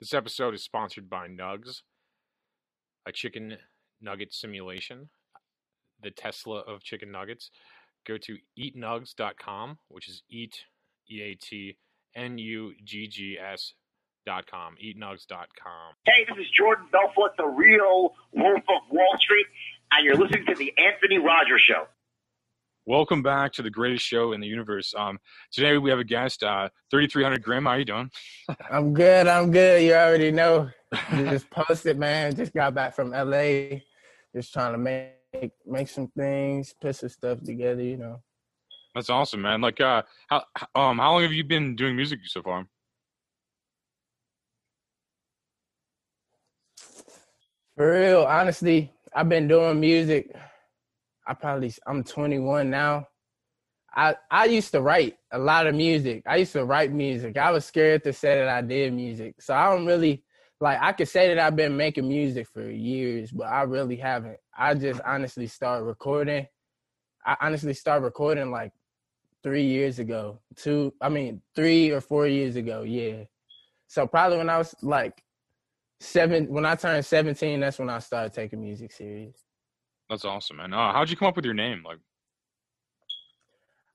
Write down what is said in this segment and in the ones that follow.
This episode is sponsored by Nuggs, a chicken nugget simulation, the Tesla of chicken nuggets. Go to eatnuggs.com, which is eat, E A T N U G G S dot com, eatnuggs.com. Hey, this is Jordan Belfort, the real Wolf of Wall Street, and you're listening to the Anthony Rogers Show. Welcome back to the greatest show in the universe. Um, today we have a guest, uh, 3300 Grim. How you doing? I'm good. I'm good. You already know. Just posted, man. Just got back from LA. Just trying to make make some things, put some stuff together. You know. That's awesome, man. Like, uh, how um, how long have you been doing music so far? For real, honestly, I've been doing music. I probably I'm 21 now. I I used to write a lot of music. I used to write music. I was scared to say that I did music. So I don't really like I could say that I've been making music for years, but I really haven't. I just honestly started recording. I honestly started recording like three years ago. Two I mean three or four years ago, yeah. So probably when I was like seven when I turned 17, that's when I started taking music serious. That's awesome, man. Uh, how'd you come up with your name? Like,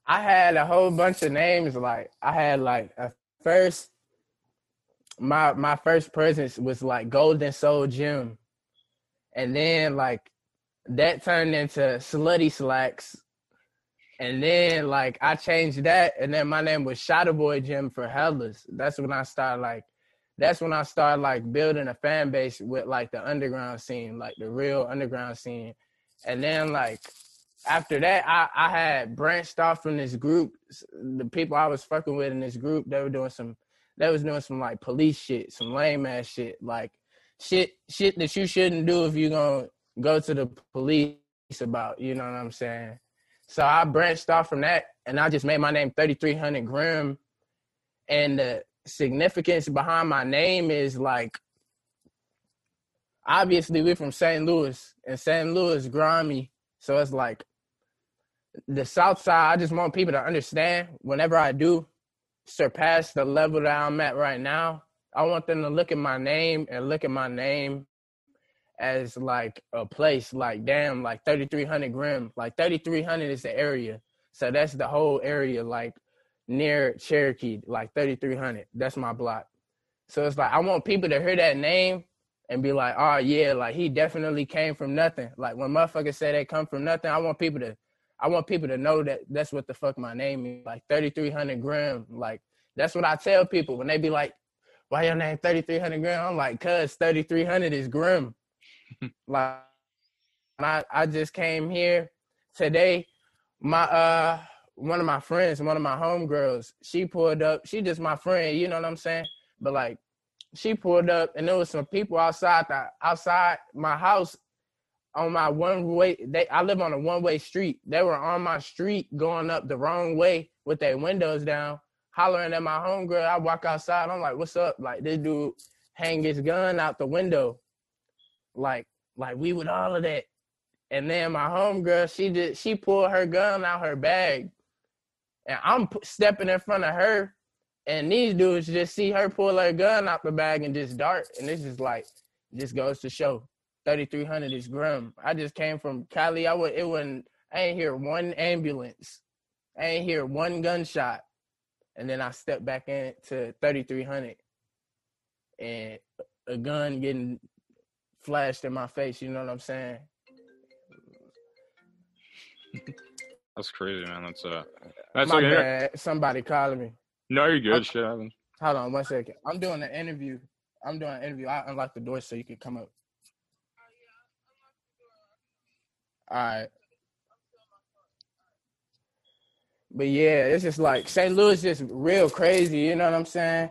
I had a whole bunch of names. Like I had like a first my my first presence was like Golden Soul Gym. And then like that turned into Slutty Slacks. And then like I changed that and then my name was Shadow Boy Gym for Hellas. That's when I started like that's when I started like building a fan base with like the underground scene, like the real underground scene. And then like after that, I, I had branched off from this group. The people I was fucking with in this group, they were doing some, they was doing some like police shit, some lame ass shit, like shit, shit that you shouldn't do if you're gonna go to the police about. You know what I'm saying? So I branched off from that, and I just made my name 3300 Grim. And the significance behind my name is like, obviously we're from St. Louis, and St. Louis grimy, so it's like the south side i just want people to understand whenever i do surpass the level that i'm at right now i want them to look at my name and look at my name as like a place like damn like 3300 grim like 3300 is the area so that's the whole area like near cherokee like 3300 that's my block so it's like i want people to hear that name and be like oh yeah like he definitely came from nothing like when motherfuckers say they come from nothing i want people to I want people to know that that's what the fuck my name is. Like 3300 Grim. Like that's what I tell people when they be like, why your name 3300 Grim? I'm like, cuz 3300 is grim. like I, I just came here today. My uh one of my friends, one of my homegirls, she pulled up. She just my friend, you know what I'm saying? But like she pulled up and there was some people outside the outside my house on my one way. They I live on a one way street. They were on my street going up the wrong way with their windows down, hollering at my homegirl. I walk outside. I'm like, "What's up?" Like this dude hang his gun out the window, like like we with all of that. And then my homegirl, she did she pulled her gun out her bag, and I'm stepping in front of her, and these dudes just see her pull her gun out the bag and just dart, and this is like, this goes to show 3300 is grim. I just came from Cali. I would it wouldn't I ain't hear one ambulance. I ain't hear one gunshot. And then I stepped back into 3300 and a gun getting flashed in my face, you know what I'm saying? That's crazy, man. That's uh that's my like bad. Somebody calling me. No, you're good. I'm- Shit happens. Hold on one second. I'm doing an interview. I'm doing an interview. I unlock the door so you can come up. All right. But yeah, it's just like St. Louis is just real crazy. You know what I'm saying?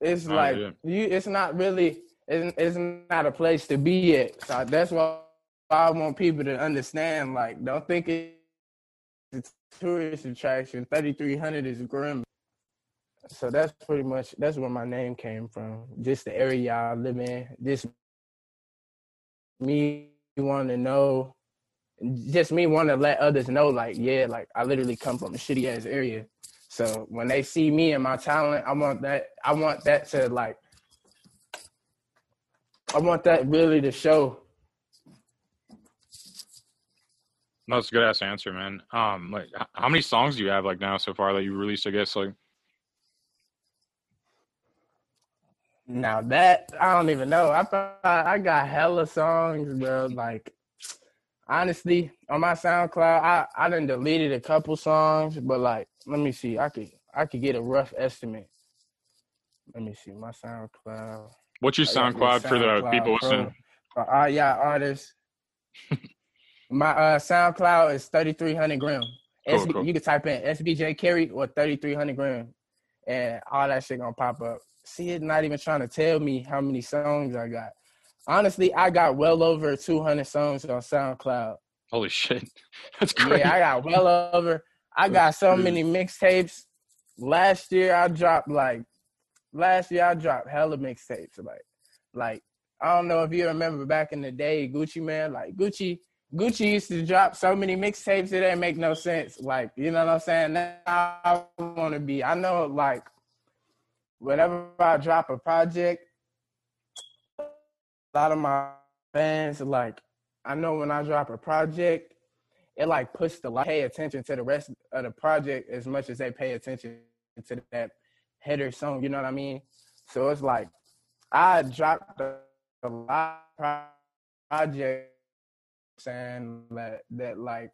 It's Oh, like yeah. you. It's not really. It's, it's not a place to be at. So that's why I want people to understand. Like, don't think it's a tourist attraction. 3300 is grim. So that's pretty much that's where my name came from. Just the area I live in. Just me want to know, just me want to let others know, like, yeah, like I literally come from a shitty ass area. So when they see me and my talent, I want that. I want that to like I want that really to show. That's a good ass answer, man. Um, like, how many songs do you have like now so far that you released? I guess like Now that I don't even know. I thought I got hella songs, bro. Like honestly, on my SoundCloud, I I done deleted a couple songs, but like, let me see. I could I could get a rough estimate. Let me see my SoundCloud. what's your your SoundCloud for the people listening? For all y'all artists. my uh SoundCloud is thirty three hundred Grim. Cool, SB, cool. You can type in SBJ Carry or thirty three hundred Grim, and all that shit gonna pop up. See, it's not even trying to tell me how many songs I got. Honestly, I got well over two hundred songs on SoundCloud. Holy shit, that's crazy. Yeah, I got well over. I got so many mixtapes. Last year I dropped like last year I dropped hella mixtapes. Like like I don't know if you remember back in the day, Gucci Mane, like Gucci Gucci used to drop so many mixtapes it didn't make no sense. Like, you know what I'm saying? Now I wanna be. I know like whenever I drop a project, a lot of my fans like I know when I drop a project, it like puts the like, pay attention to the rest of the project as much as they pay attention to that header song. You know what I mean? So it's like I dropped a, a lot of projects and that that like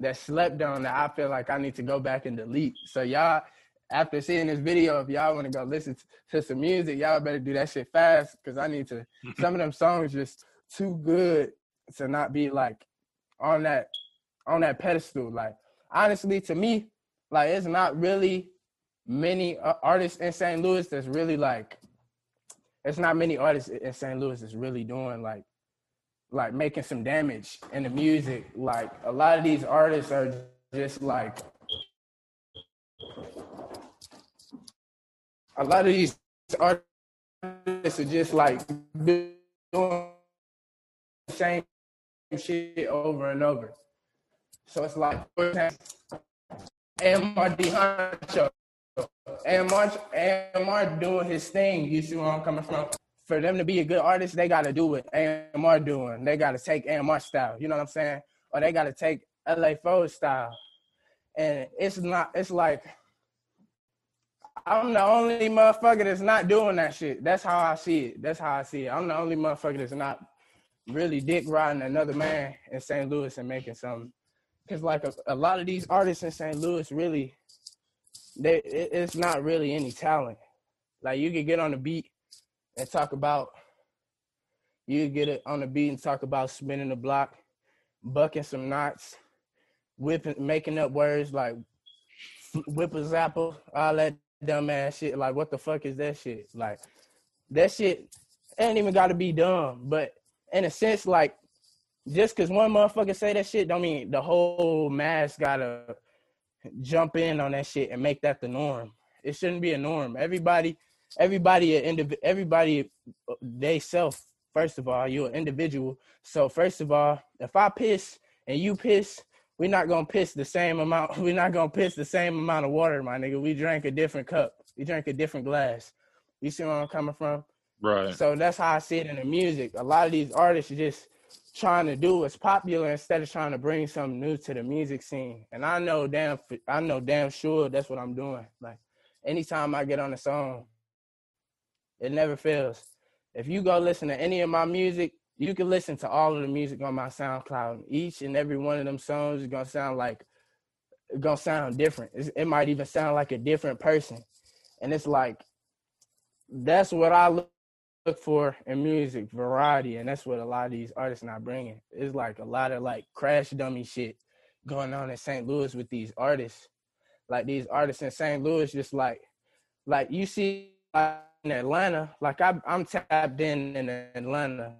that slept on that I feel like I need to go back and delete. So y'all, after seeing this video, if y'all want to go listen to, some music, y'all better do that shit fast because I need to. some of them songs just too good to not be like on that on that pedestal. Like honestly, to me, like it's not really many uh, artists in St. Louis that's really like. It's not many artists in St. Louis that's really doing like like making some damage in the music. Like a lot of these artists are just like a lot of these artists are just like doing the same shit over and over. So it's like for Honcho. AMR, AMR doing his thing. You see where I'm coming from? For them to be a good artist, they got to do what AMR doing. They got to take AMR style. You know what I'm saying? Or they got to take LA Foe style. And it's not. It's like I'm the only motherfucker that's not doing that shit. That's how I see it. That's how I see it. I'm the only motherfucker that's not really dick riding another man in St. Louis and making something. Cause like a, a lot of these artists in St. Louis really, they it, it's not really any talent. Like you could get on the beat and talk about, you could get it on the beat and talk about spinning the block, bucking some knots, whipping, making up words like whip a zapper, all that dumb ass shit. Like what the fuck is that shit? Like that shit ain't even got to be dumb, but in a sense, like just cause one motherfucker say that shit, don't mean the whole mass gotta jump in on that shit and make that the norm. It shouldn't be a norm. Everybody, everybody, everybody, they self. First of all, you're an individual. So first of all, if I piss and you piss, we're not gonna piss the same amount. We're not gonna piss the same amount of water, my nigga. We drank a different cup. We drank a different glass. You see where I'm coming from? Right. So that's how I see it in the music. A lot of these artists are just trying to do what's popular instead of trying to bring something new to the music scene. And I know damn, I know damn sure that's what I'm doing. Like anytime I get on a song, it never fails. If you go listen to any of my music, you can listen to all of the music on my SoundCloud. Each and every one of them songs is gonna sound like gonna sound different. It's, it might even sound like a different person. And it's like that's what I look look for in music variety, and that's what a lot of these artists not bringing. It's like a lot of like crash dummy shit going on in St. Louis with these artists. Like these artists in St. Louis, just like like you see in Atlanta. Like I, I'm tapped in in Atlanta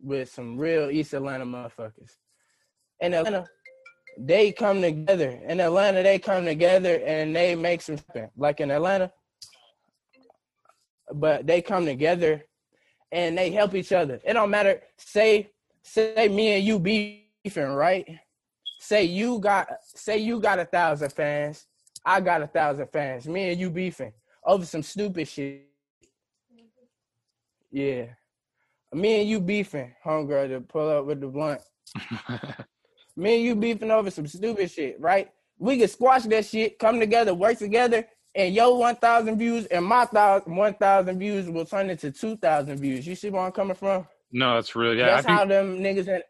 with some real East Atlanta motherfuckers. In Atlanta, they come together. In Atlanta, they come together and they make some happen. Like in Atlanta, but they come together and they help each other. It don't matter. Say, say me and you beefing, right? Say you got, say you got a thousand fans. I got a thousand fans. Me and you beefing over some stupid shit. Yeah. Me and you beefing, homegirl, to pull up with the blunt. Me and you beefing over some stupid shit, right? We could squash that shit, come together, work together, and your 1,000 views and my 1,000 views will turn into 2,000 views. You see where I'm coming from? no, that's really yeah. That's I think, how them niggas in,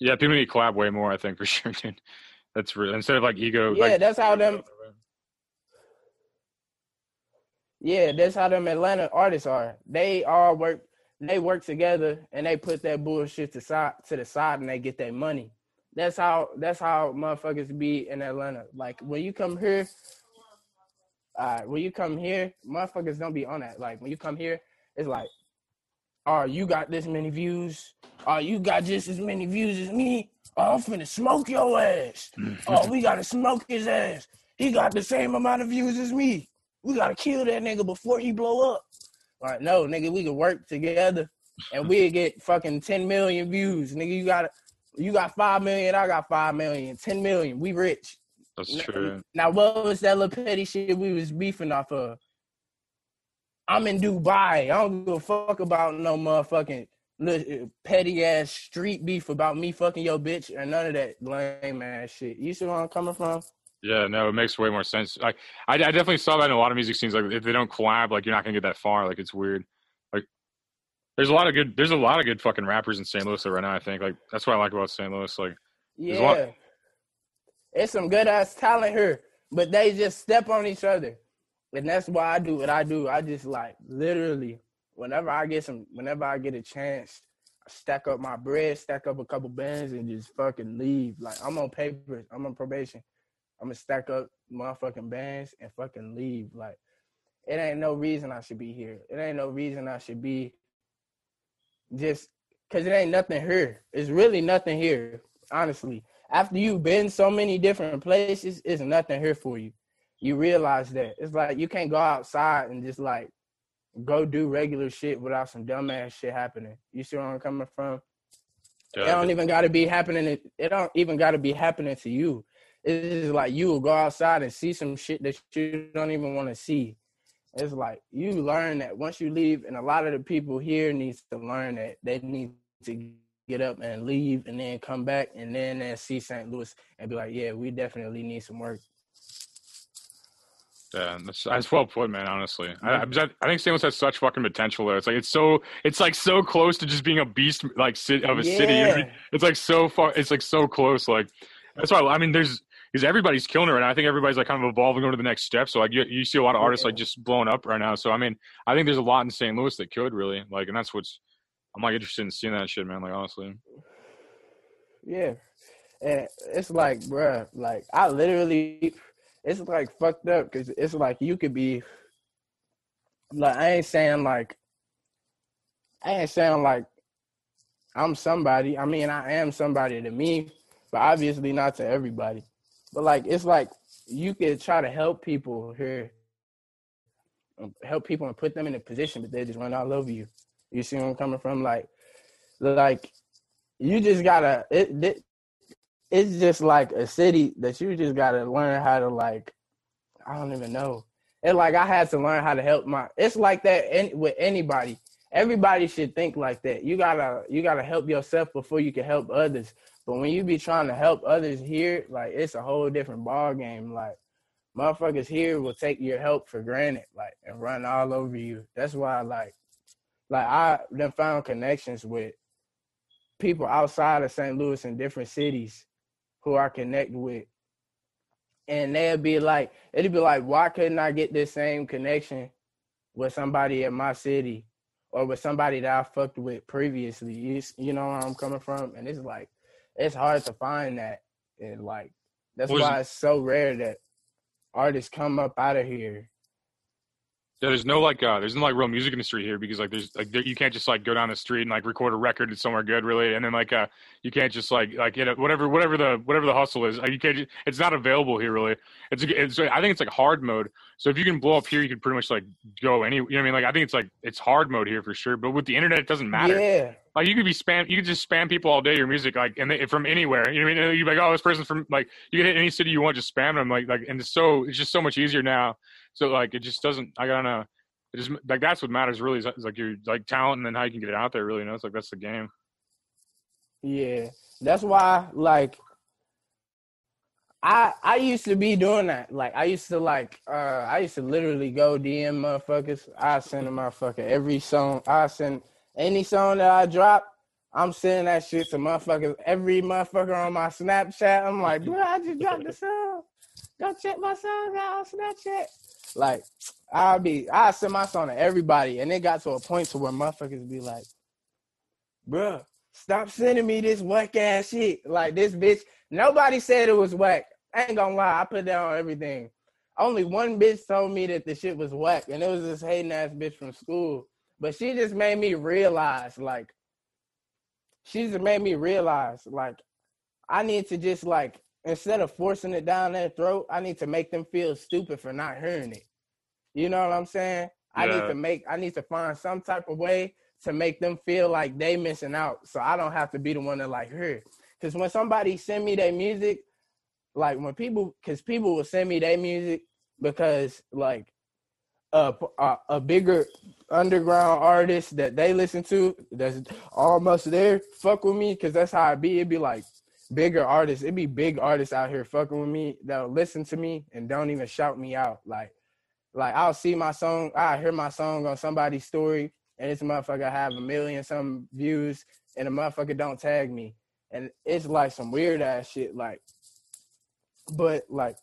yeah, people need to collab way more. I think for sure, dude. That's real. Instead of like ego, yeah, like that's how them Yeah, that's how them Atlanta artists are. They all work they work together and they put that bullshit to side to the side and they get their money. That's how that's how motherfuckers be in Atlanta. Like when you come here, uh when you come here, motherfuckers don't be on that. Like when you come here, it's like, oh, you got this many views. Oh, you got just as many views as me. Oh, I'm finna smoke your ass. Oh, we gotta smoke his ass. He got the same amount of views as me. We gotta kill that nigga before he blow up. Like, no, nigga, we can work together and we get fucking 10 million views. Nigga, you got you got five million, I got five million, 10 million. We rich. that's true. Now, what was that little petty shit we was beefing off of? I'm in Dubai. I don't give a fuck about no motherfucking little eh, petty ass street beef about me fucking your bitch or none of that lame ass shit. You see where I'm coming from? Yeah, no, it makes way more sense. Like, I, I definitely saw that in a lot of music scenes. Like, if they don't collab, like, you're not gonna get that far. Like, it's weird. Like, there's a lot of good. There's a lot of good fucking rappers in St. Louis right now. I think like that's what I like about St. Louis. Like, a lot- Yeah. It's some good ass talent here, but they just step on each other. And that's why I do what I do. I just like literally whenever I get some whenever I get a chance, I stack up my bread, stack up a couple bands and just fucking leave. Like I'm on paper, I'm on probation. I'm gonna stack up motherfucking bands and fucking leave. Like it ain't no reason I should be here. It ain't no reason I should be just cause it ain't nothing here. It's really nothing here, honestly. After you've been so many different places, it's nothing here for you. You realize that. It's like you can't go outside and just like go do regular shit without some dumbass shit happening. You see where I'm coming from? it don't even gotta be happening. It don't even gotta be happening to you. It's like you will go outside and see some shit that you don't even want to see. It's like you learn that once you leave, and a lot of the people here needs to learn that they need to get up and leave, and then come back, and then they see St. Louis and be like, yeah, we definitely need some work. Yeah, that's, that's well put, man. Honestly, I, I, I think St. Louis has such fucking potential there. It's like it's so it's like so close to just being a beast like city of a city. You know what I mean? Yeah. It's like so far. It's like so close. Like that's why I mean, there's because everybody's killing it right now. I think everybody's like kind of evolving, going to the next step. So like you, you see a lot of artists like just blowing up right now. So I mean, I think there's a lot in St. Louis that could really like, and that's what's I'm like interested in seeing that shit, man. Like honestly, Yeah. And it's like, bruh, like I literally, it's like fucked up because it's like you could be, like, I ain't saying like, I ain't saying like I'm somebody. I mean, I am somebody to me, but obviously not to everybody. But like, it's like you could try to help people here, um, help people and put them in a position, but they just run all over you. You see where I'm coming from? Like, like you just gotta it, it it's just like a city that you just gotta learn how to like I don't even know. It's like I had to learn how to help my it's like that in, with anybody. Everybody should think like that. You gotta you gotta help yourself before you can help others. But when you be trying to help others here, like it's a whole different ball game. Like motherfuckers here will take your help for granted, like and run all over you. That's why like like I then found connections with people outside of St. Louis in different cities who I connect with. And they'll be like, it'll be like, why couldn't I get this same connection with somebody in my city or with somebody that I fucked with previously? You, you know where I'm coming from? And it's like, it's hard to find that. And like, that's Was- why it's so rare that artists come up out of here. yeah. There's no like uh, there's no like real music industry here because like there's like there, you can't just like go down the street and like record a record somewhere good really, and then like uh you can't just like like you know whatever whatever the whatever the hustle is like, you can't just, it's not available here really. It's it's I think it's like hard mode. So if you can blow up here, you can pretty much like go any you know what I mean like I think it's like it's hard mode here for sure. But with the internet, it doesn't matter. Yeah. Like you could be spam, you could just spam people all day your music, like and they, from anywhere. You know what I mean? You'd be like, oh, this person's from like you can hit any city you want, just spam them. Like like and it's so it's just so much easier now. So like it just doesn't. I don't know. it just like that's what matters really is, is like your like talent and then how you can get it out there. Really, you know, it's like that's the game. Yeah, that's why like I I used to be doing that. Like I used to like uh I used to literally go DM motherfuckers. I send a motherfucker every song. I send any song that I drop. I'm sending that shit to motherfuckers. Every motherfucker on my Snapchat. I'm like, bro, I just dropped the song. Go check my song out on Snapchat. Like I'll be I send my song to everybody, and it got to a point to where motherfuckers be like, bro, stop sending me this whack ass shit. Like this bitch. Nobody said it was whack. I ain't gonna lie, I put that on everything. Only one bitch told me that the shit was whack, and it was this hating ass bitch from school. But she just made me realize, like, she just made me realize, like, I need to just like instead of forcing it down their throat, I need to make them feel stupid for not hearing it. You know what I'm saying? I need to make I need to find some type of way to make them feel like they missing out so I don't have to be the one to like hear. Cause when somebody send me their music, like when people cause people will send me their music because like a, a a bigger underground artist that they listen to that's almost there fuck with me because that's how it be. It'd be like bigger artists. It'd be big artists out here fucking with me that'll listen to me and don't even shout me out. Like like I'll see my song, I hear my song on somebody's story, and this motherfucker have a million some views, and the motherfucker don't tag me, and it's like some weird ass shit. Like, but like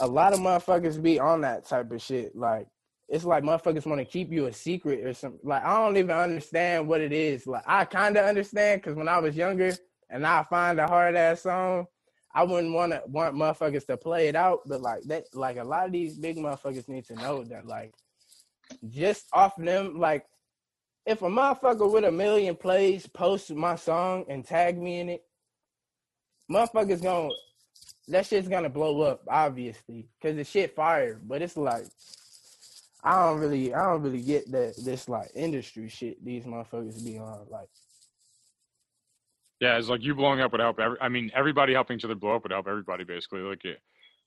a lot of motherfuckers be on that type of shit. Like, it's like motherfuckers want to keep you a secret or something. Like, I don't even understand what it is. Like, I kind of understand because when I was younger and I find a hard ass song, I wouldn't want to want motherfuckers to play it out. But like that, like a lot of these big motherfuckers need to know that, like, just off them, like, if a motherfucker with a million plays posts my song and tag me in it, motherfuckers gonna that shit's gonna blow up, obviously, because the shit fire. But it's like I don't really, I don't really get that this like industry shit these motherfuckers be on. Like, Yeah, it's like you blowing up would help. Every, I mean, everybody helping each other blow up would help everybody basically. Like, it,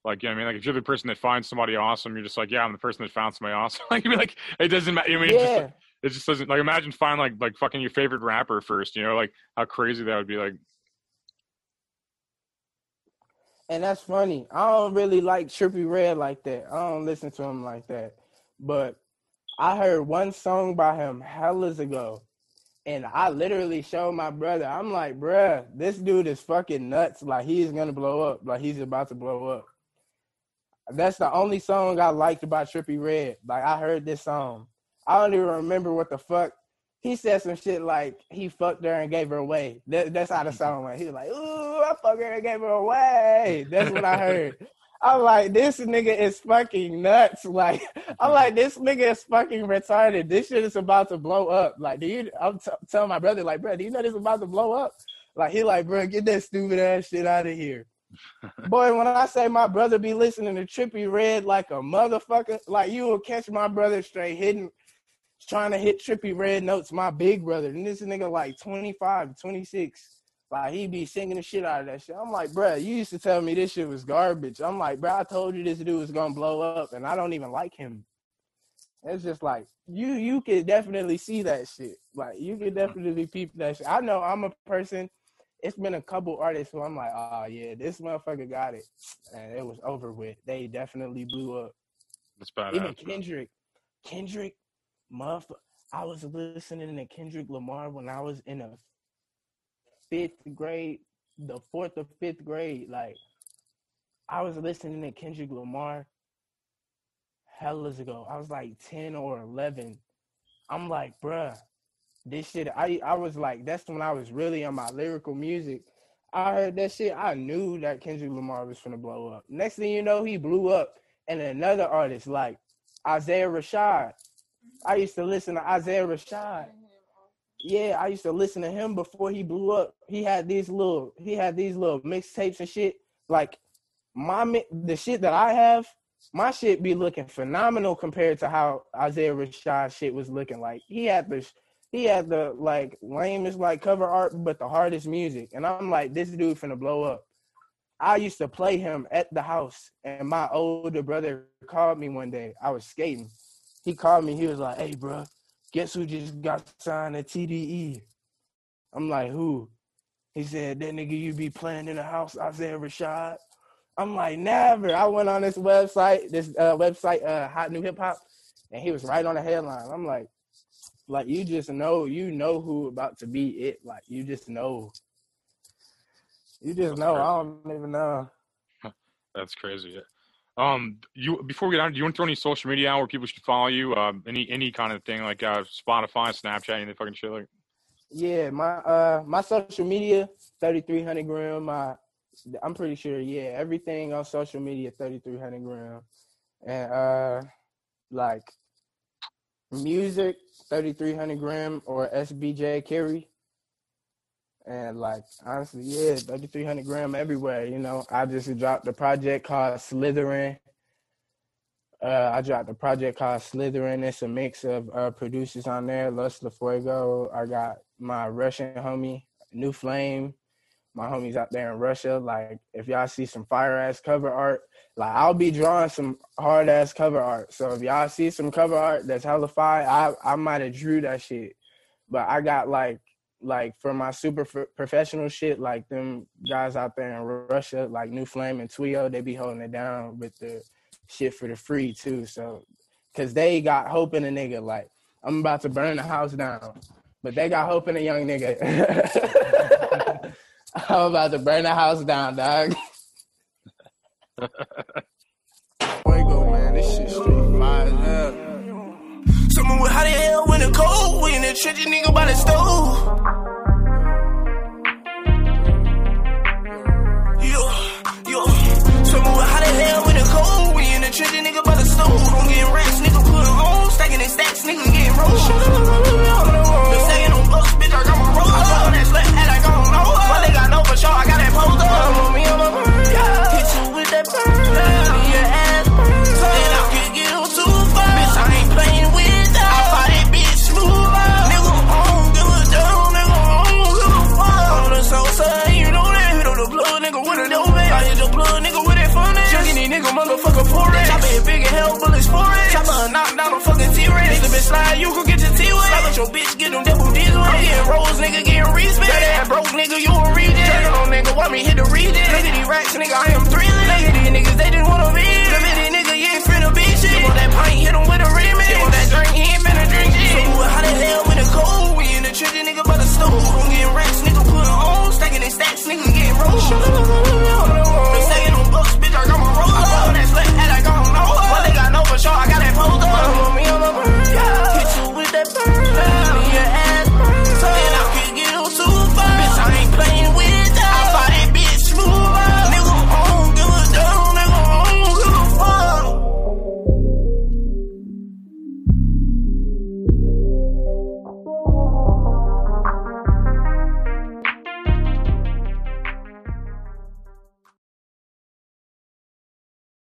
like you know I mean, like if you're the person that finds somebody awesome, you're just like, yeah, I'm the person that found somebody awesome. like, you'd be like, it doesn't matter. I mean, it's just, yeah, it just doesn't. Like, imagine finding like like fucking your favorite rapper first. You know, like how crazy that would be. Like, and that's funny. I don't really like Trippie Redd like that. I don't listen to him like that. But I heard one song by him hellas ago. And I literally showed my brother, I'm like, bruh, this dude is fucking nuts. Like he's gonna blow up. Like he's about to blow up. That's the only song I liked about Trippie Redd. Like I heard this song. I don't even remember what the fuck. He said some shit like he fucked her and gave her away. That, that's how the mm-hmm. song went. He was like, "Ooh, I fucked her and gave her away." That's what I heard. I'm like, this nigga is fucking nuts. Like, I'm mm-hmm. like, this nigga is fucking retarded. This shit is about to blow up. Like, do you? I'm t- telling my brother, like, bro, do you know this is about to blow up? Like, he like, bro, get that stupid ass shit out of here. Boy, when I say my brother be listening to Trippie Redd like a motherfucker, like you will catch my brother straight hitting, trying to hit Trippie Redd notes, my big brother. And this nigga like 25, 26. Like he be singing the shit out of that shit. I'm like, bruh, you used to tell me this shit was garbage. I'm like, bruh, I told you this dude was gonna blow up, and I don't even like him. It's just like you you could definitely see that shit. Like you could definitely peep that shit. I know I'm a person. It's been a couple artists who I'm like, oh yeah, this motherfucker got it, and it was over with. They definitely blew up. that's badass. Even Kendrick, Kendrick, motherfucker. I was listening to Kendrick Lamar when I was in a fifth grade, the fourth or fifth grade. Like, I was listening to Kendrick Lamar hellas ago. I was like 10 or 11. I'm like, bruh, this shit, I, I was like, that's when I was really on my lyrical music. I heard that shit. I knew that Kendrick Lamar was gonna blow up. Next thing you know, he blew up. And another artist like Isaiah Rashad. I used to listen to Isaiah Rashad. Yeah, I used to listen to him before he blew up. He had these little, he had these little mixtapes and shit. Like my the shit that I have, my shit be looking phenomenal compared to how Isaiah Rashad shit was looking. Like he had the, he had the like lamest like cover art, but the hardest music. And I'm like, this dude finna blow up. I used to play him at the house, and my older brother called me one day. I was skating. He called me. He was like, "Hey, bro, guess who just got signed at TDE?" I'm like, "Who?" He said, "That nigga you be playing in the house, Isaiah Rashad." I'm like, "Never." I went on this website, this uh, website, uh, Hot New Hip Hop, and he was right on the headline. I'm like, like you just know, you know who about to be it. Like you just know. You just know. I don't even know. That's crazy. Um, you before we get on, do you want to throw any social media out where people should follow you? Um, any any kind of thing like uh, Spotify, Snapchat, any fucking shit like. Yeah, my uh my social media, thirty three hundred Grim. My I'm pretty sure, yeah, everything on social media, thirty three hundred Grim. And uh like music, thirty three hundred Grim or SBJ carry. And like honestly, yeah, thirty three hundred Grim everywhere. You know, I just dropped a project called Slytherin. Uh, I dropped a project called Slytherin. It's a mix of uh, producers on there. Los LaFuego. I got my Russian homie, New Flame. My homies out there in Russia. Like, if y'all see some fire ass cover art, like I'll be drawing some hard ass cover art. So if y'all see some cover art that's hella fire, I I might have drew that shit. But I got like like for my super f- professional shit, like them guys out there in Russia, like New Flame and Twio, they be holding it down with the shit for the free too. So, cause they got hope in a nigga. Like I'm about to burn the house down, but they got hope in a young nigga. I'm about to burn the house down, dog. Fuego, man, this shit straight fire as hell. Someone with how cold, we in the trenches, nigga by the stove. Yo, yo. Someone with how the hell when the cold, we in the trenches, nigga by the stove. I'm getting racks, nigga slide, you can get your T-way, Slap with your bitch, get them double D's way. I'm getting rolls, nigga, getting respect. That broke nigga, you a reject. Turn on nigga, want me hit the reject. Look at these racks, nigga, I am three. Look at these niggas, they just wanna be.